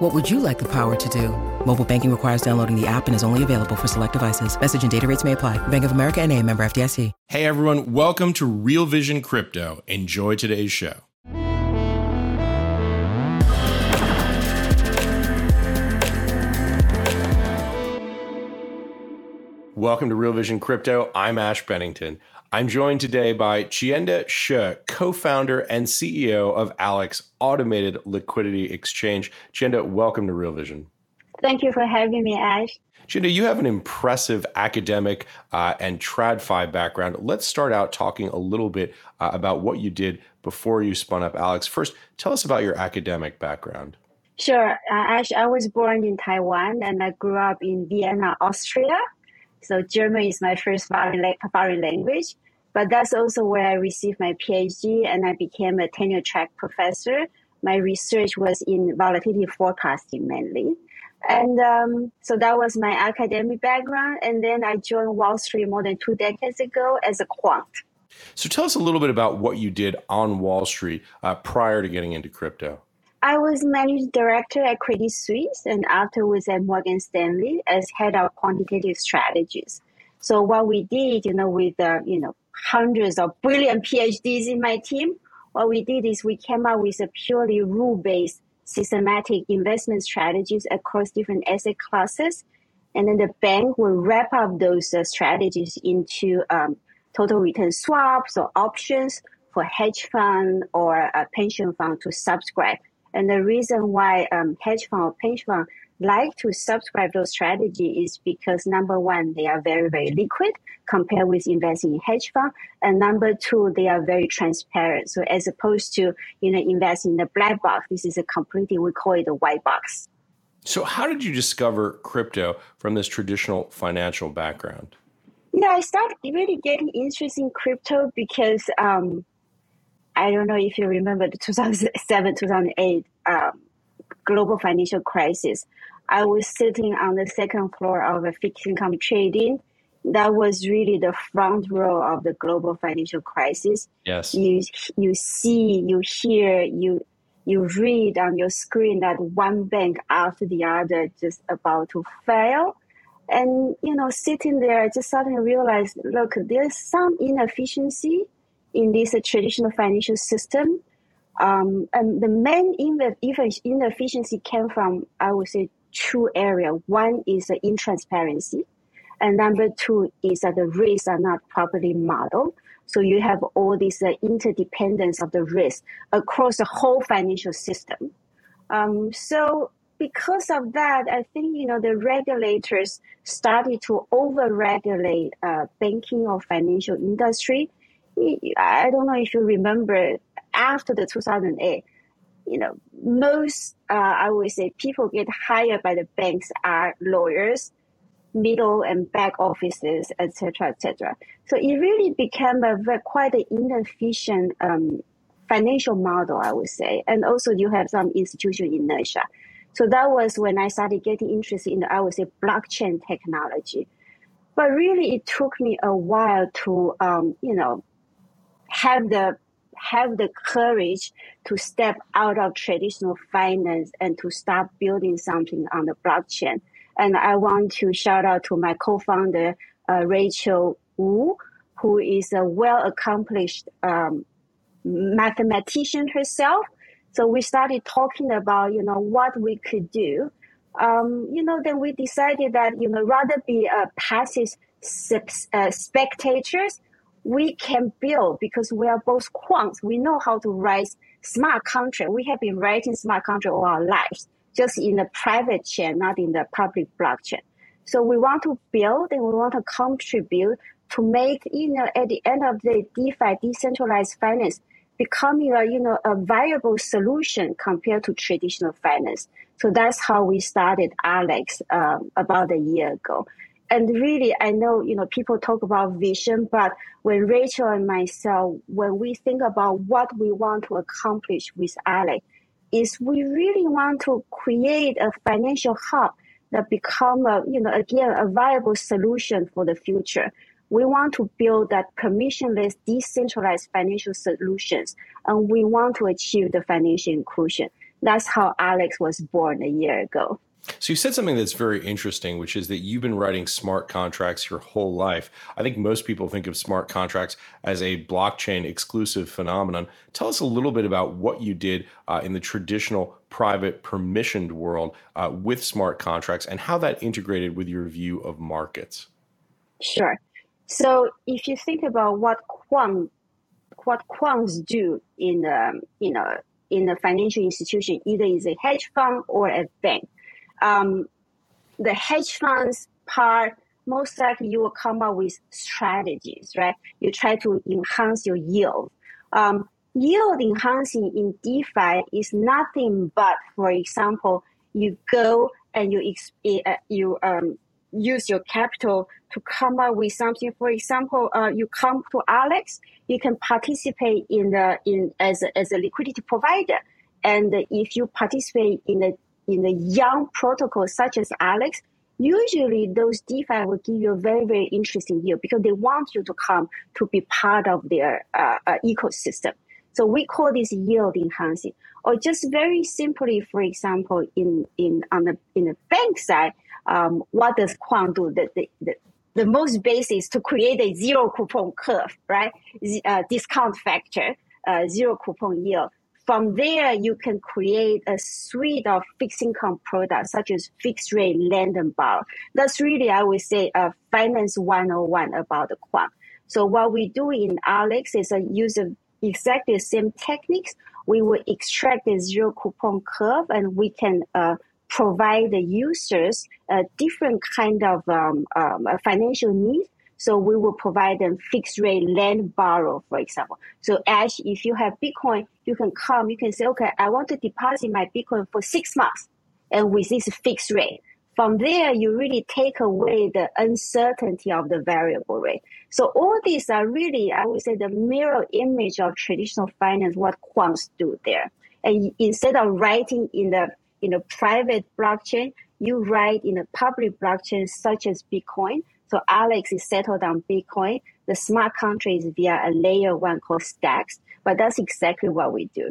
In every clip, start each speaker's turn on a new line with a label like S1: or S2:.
S1: What would you like the power to do? Mobile banking requires downloading the app and is only available for select devices. Message and data rates may apply. Bank of America and a member FDIC.
S2: Hey everyone, welcome to Real Vision Crypto. Enjoy today's show. Welcome to Real Vision Crypto. I'm Ash Bennington. I'm joined today by Chiente Hsu, co-founder and CEO of Alex Automated Liquidity Exchange. Chiente, welcome to Real Vision.
S3: Thank you for having me, Ash.
S2: Chiente, you have an impressive academic uh, and TradFi background. Let's start out talking a little bit uh, about what you did before you spun up Alex. First, tell us about your academic background.
S3: Sure. Uh, Ash, I was born in Taiwan and I grew up in Vienna, Austria. So German is my first foreign, language, but that's also where I received my PhD and I became a tenure track professor. My research was in volatility forecasting mainly. And um, so that was my academic background. And then I joined Wall Street more than two decades ago as a quant.
S2: So tell us a little bit about what you did on Wall Street uh, prior to getting into crypto.
S3: I was managing director at Credit Suisse and afterwards at Morgan Stanley as head of quantitative strategies. So what we did, you know, with uh, you know hundreds of brilliant PhDs in my team, what we did is we came up with a purely rule-based systematic investment strategies across different asset classes, and then the bank will wrap up those uh, strategies into um, total return swaps or options for hedge fund or a pension fund to subscribe and the reason why um, hedge fund or pension fund like to subscribe those strategy is because number one, they are very, very liquid compared with investing in hedge fund. And number two, they are very transparent. So as opposed to, you know, investing in the black box, this is a completely, we call it a white box.
S2: So how did you discover crypto from this traditional financial background?
S3: Yeah, I started really getting interested in crypto because um, I don't know if you remember the 2007, 2008 um, global financial crisis. I was sitting on the second floor of a fixed income trading. That was really the front row of the global financial crisis.
S2: Yes.
S3: You you see, you hear, you you read on your screen that one bank after the other just about to fail. And you know, sitting there, I just suddenly realized, look, there's some inefficiency in this traditional financial system. Um, and the main inefficiency came from, I would say, two areas. One is the intransparency, and number two is that the risks are not properly modeled. So you have all this uh, interdependence of the risk across the whole financial system. Um, so because of that, I think you know the regulators started to over-regulate uh, banking or financial industry I don't know if you remember after the 2008, you know, most, uh, I would say people get hired by the banks are lawyers, middle and back offices, etc., etc. So it really became a very, quite an inefficient um, financial model, I would say. And also you have some institutional inertia. So that was when I started getting interested in, the, I would say, blockchain technology. But really, it took me a while to, um, you know, have the have the courage to step out of traditional finance and to start building something on the blockchain. And I want to shout out to my co-founder, uh, Rachel Wu, who is a well accomplished um, mathematician herself. So we started talking about, you know, what we could do. Um, you know, then we decided that, you know, rather be a passive uh, spectators, we can build because we are both quants. We know how to write smart contract. We have been writing smart contract all our lives, just in the private chain, not in the public blockchain. So we want to build and we want to contribute to make, you know, at the end of the DeFi, decentralized finance, becoming a, you know, a viable solution compared to traditional finance. So that's how we started Alex um, about a year ago. And really, I know, you know, people talk about vision, but when Rachel and myself, when we think about what we want to accomplish with Alex, is we really want to create a financial hub that become a, you know, again, a viable solution for the future. We want to build that permissionless, decentralized financial solutions, and we want to achieve the financial inclusion. That's how Alex was born a year ago.
S2: So you said something that's very interesting, which is that you've been writing smart contracts your whole life. I think most people think of smart contracts as a blockchain exclusive phenomenon. Tell us a little bit about what you did uh, in the traditional private permissioned world uh, with smart contracts and how that integrated with your view of markets.
S3: Sure. So if you think about what quant what quants do in the you know in a financial institution, either is a hedge fund or a bank um, the hedge funds part, most likely you will come up with strategies, right? You try to enhance your yield. Um, yield enhancing in DeFi is nothing but, for example, you go and you uh, you um, use your capital to come up with something. For example, uh, you come to Alex, you can participate in the in as a, as a liquidity provider, and if you participate in the in the young protocols such as Alex, usually those DeFi will give you a very, very interesting yield because they want you to come to be part of their uh, uh, ecosystem. So we call this yield enhancing. Or just very simply, for example, in, in on the in the bank side, um, what does Quant do? The, the, the, the most basic is to create a zero coupon curve, right? Uh, discount factor, uh, zero coupon yield. From there, you can create a suite of fixed income products such as fixed rate, lend and borrow. That's really, I would say, a finance 101 about the quant. So what we do in Alex is a use of exactly the same techniques. We will extract the zero coupon curve and we can uh, provide the users a different kind of um, um, financial needs so we will provide them fixed rate lend borrow, for example. So Ash, if you have Bitcoin, you can come, you can say, okay, I want to deposit my Bitcoin for six months and with this fixed rate. From there, you really take away the uncertainty of the variable rate. So all these are really, I would say, the mirror image of traditional finance, what quants do there. And instead of writing in the in a private blockchain, you write in a public blockchain such as Bitcoin so Alex is settled on Bitcoin. The smart contract is via a layer one called Stacks, but that's exactly what we do.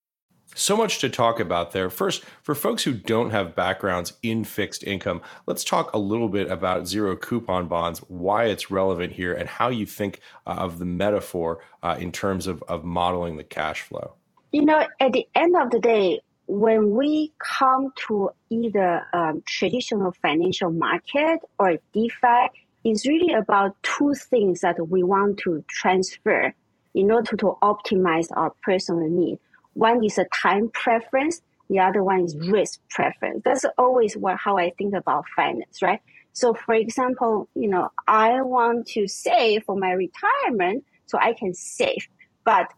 S2: So much to talk about there. First, for folks who don't have backgrounds in fixed income, let's talk a little bit about zero coupon bonds, why it's relevant here, and how you think uh, of the metaphor uh, in terms of, of modeling the cash flow.
S3: You know, at the end of the day, when we come to either um, traditional financial market or DeFi, it's really about two things that we want to transfer in order to optimize our personal need. One is a time preference. The other one is risk preference. That's always what, how I think about finance, right? So for example, you know, I want to save for my retirement so I can save, but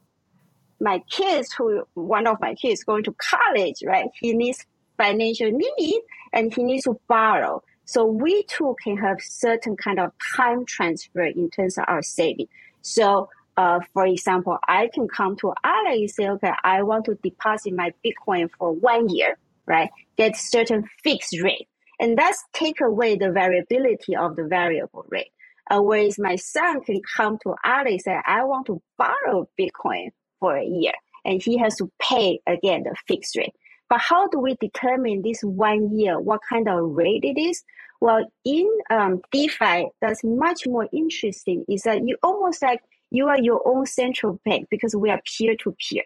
S3: my kids who, one of my kids going to college, right? He needs financial need and he needs to borrow. So we too can have certain kind of time transfer in terms of our saving. So uh, for example, I can come to Alex and say, okay, I want to deposit my Bitcoin for one year, right? Get certain fixed rate. And that's take away the variability of the variable rate. Uh, whereas my son can come to Alex and say, I want to borrow Bitcoin for a year. And he has to pay again the fixed rate. But how do we determine this one year, what kind of rate it is? Well, in um, DeFi, that's much more interesting is that you almost like you are your own central bank because we are peer to peer,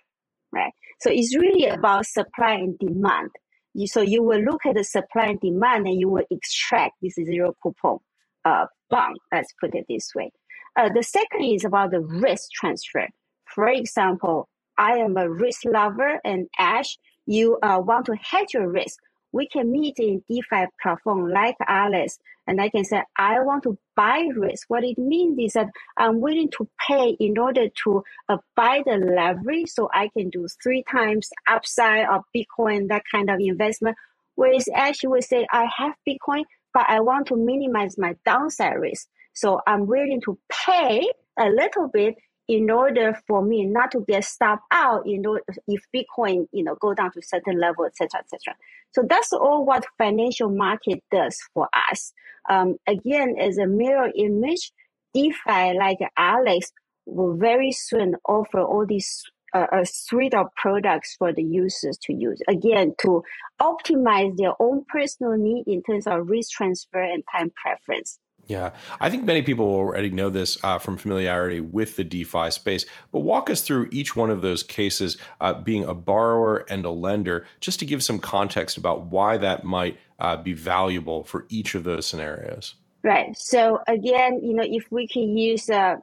S3: right? So it's really about supply and demand. You, so you will look at the supply and demand and you will extract this zero coupon uh, bond. Let's put it this way. Uh, the second is about the risk transfer. For example, I am a risk lover, and Ash, you uh, want to hedge your risk. We can meet in DeFi platform like Alex, and I can say, I want to buy risk. What it means is that I'm willing to pay in order to uh, buy the leverage so I can do three times upside of Bitcoin, that kind of investment. Whereas Ash would say, I have Bitcoin, but I want to minimize my downside risk. So I'm willing to pay a little bit in order for me not to get stopped out, you know, if Bitcoin, you know, go down to certain level, etc., etc. So that's all what financial market does for us. Um, again, as a mirror image, DeFi like Alex will very soon offer all these uh, a suite of products for the users to use. Again, to optimize their own personal need in terms of risk transfer and time preference.
S2: Yeah, I think many people already know this uh, from familiarity with the DeFi space, but walk us through each one of those cases, uh, being a borrower and a lender, just to give some context about why that might uh, be valuable for each of those scenarios.
S3: Right. So again, you know, if we can use a,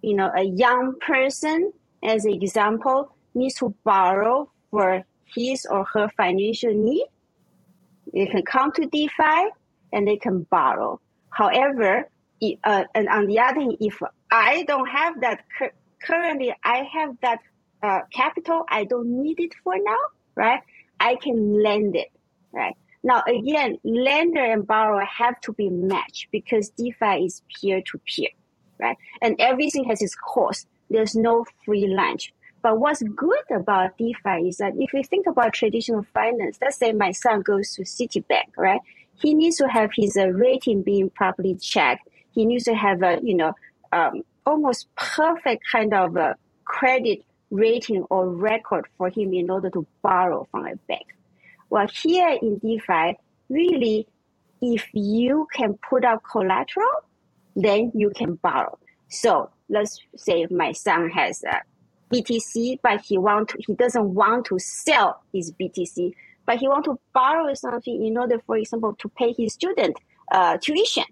S3: you know, a young person as an example, needs to borrow for his or her financial need, they can come to DeFi and they can borrow However, uh, and on the other hand, if I don't have that currently, I have that uh, capital, I don't need it for now, right? I can lend it, right? Now again, lender and borrower have to be matched because DeFi is peer to peer, right? And everything has its cost. There's no free lunch. But what's good about DeFi is that if we think about traditional finance, let's say my son goes to Citibank, right? He needs to have his uh, rating being properly checked. He needs to have a, you know, um, almost perfect kind of a credit rating or record for him in order to borrow from a bank. Well, here in DeFi, really, if you can put up collateral, then you can borrow. So let's say my son has a BTC, but he want to, he doesn't want to sell his BTC but he want to borrow something in order, for example, to pay his student uh, tuition.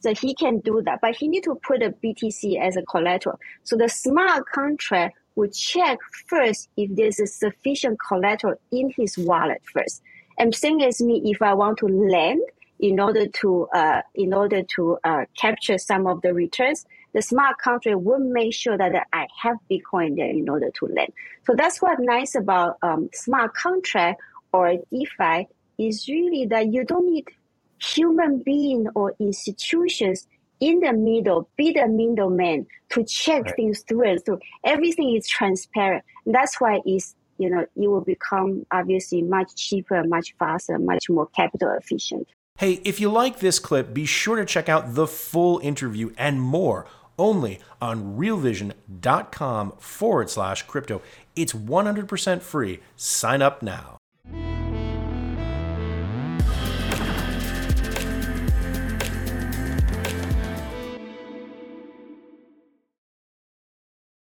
S3: So he can do that, but he need to put a BTC as a collateral. So the smart contract would check first if there's a sufficient collateral in his wallet first. And same as me, if I want to lend in order to uh, in order to uh, capture some of the returns, the smart contract will make sure that I have Bitcoin there in order to lend. So that's what nice about um, smart contract or DeFi is really that you don't need human being or institutions in the middle, be the middleman to check right. things through and through. Everything is transparent. And that's why it's, you know, it will become obviously much cheaper, much faster, much more capital efficient.
S2: Hey, if you like this clip, be sure to check out the full interview and more only on realvision.com forward slash crypto. It's 100% free. Sign up now.